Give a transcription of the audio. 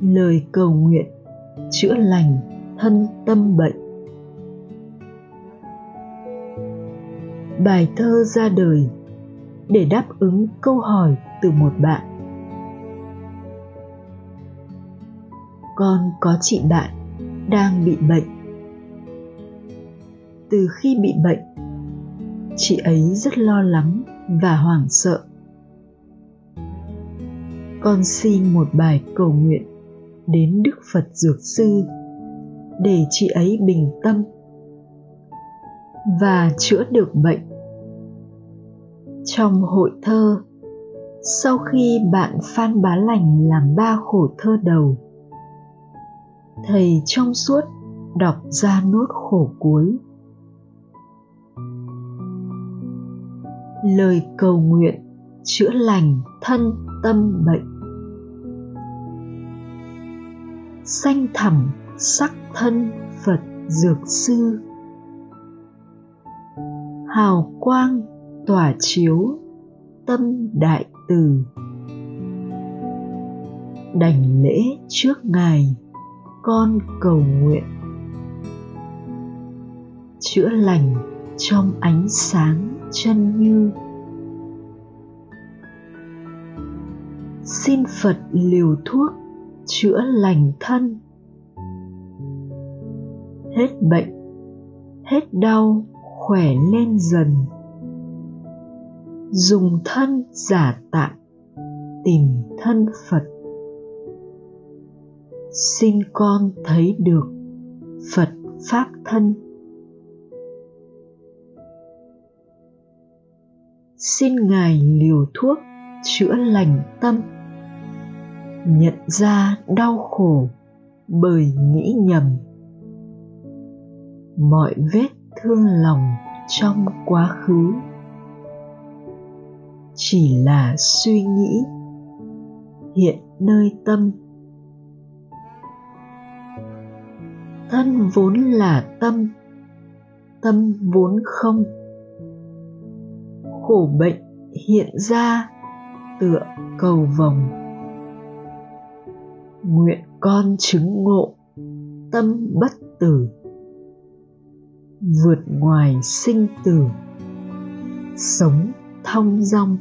lời cầu nguyện chữa lành thân tâm bệnh. Bài thơ ra đời để đáp ứng câu hỏi từ một bạn. Con có chị bạn đang bị bệnh từ khi bị bệnh. Chị ấy rất lo lắng và hoảng sợ. Con xin một bài cầu nguyện đến đức phật dược sư để chị ấy bình tâm và chữa được bệnh. Trong hội thơ, sau khi bạn phan bá lành làm ba khổ thơ đầu, thầy trong suốt đọc ra nốt khổ cuối. Lời cầu nguyện, chữa lành thân tâm bệnh xanh thẳm sắc thân phật dược sư. Hào quang tỏa chiếu tâm đại từ. Đảnh lễ trước ngài, con cầu nguyện. Chữa lành trong ánh sáng chân như. Xin phật liều thuốc chữa lành thân. Hết bệnh, hết đau, khỏe lên dần. Dùng thân giả tạm tìm thân phật. Xin con thấy được phật pháp thân. Xin ngài liều thuốc chữa lành tâm. Nhận ra đau khổ bởi nghĩ nhầm. Mọi vết thương lòng trong quá khứ. Chỉ là suy nghĩ, hiện nơi tâm. Thân vốn là tâm tâm vốn không khổ bệnh hiện ra tựa cầu vòng nguyện con chứng ngộ, tâm bất tử, vượt ngoài sinh tử, sống thong dong.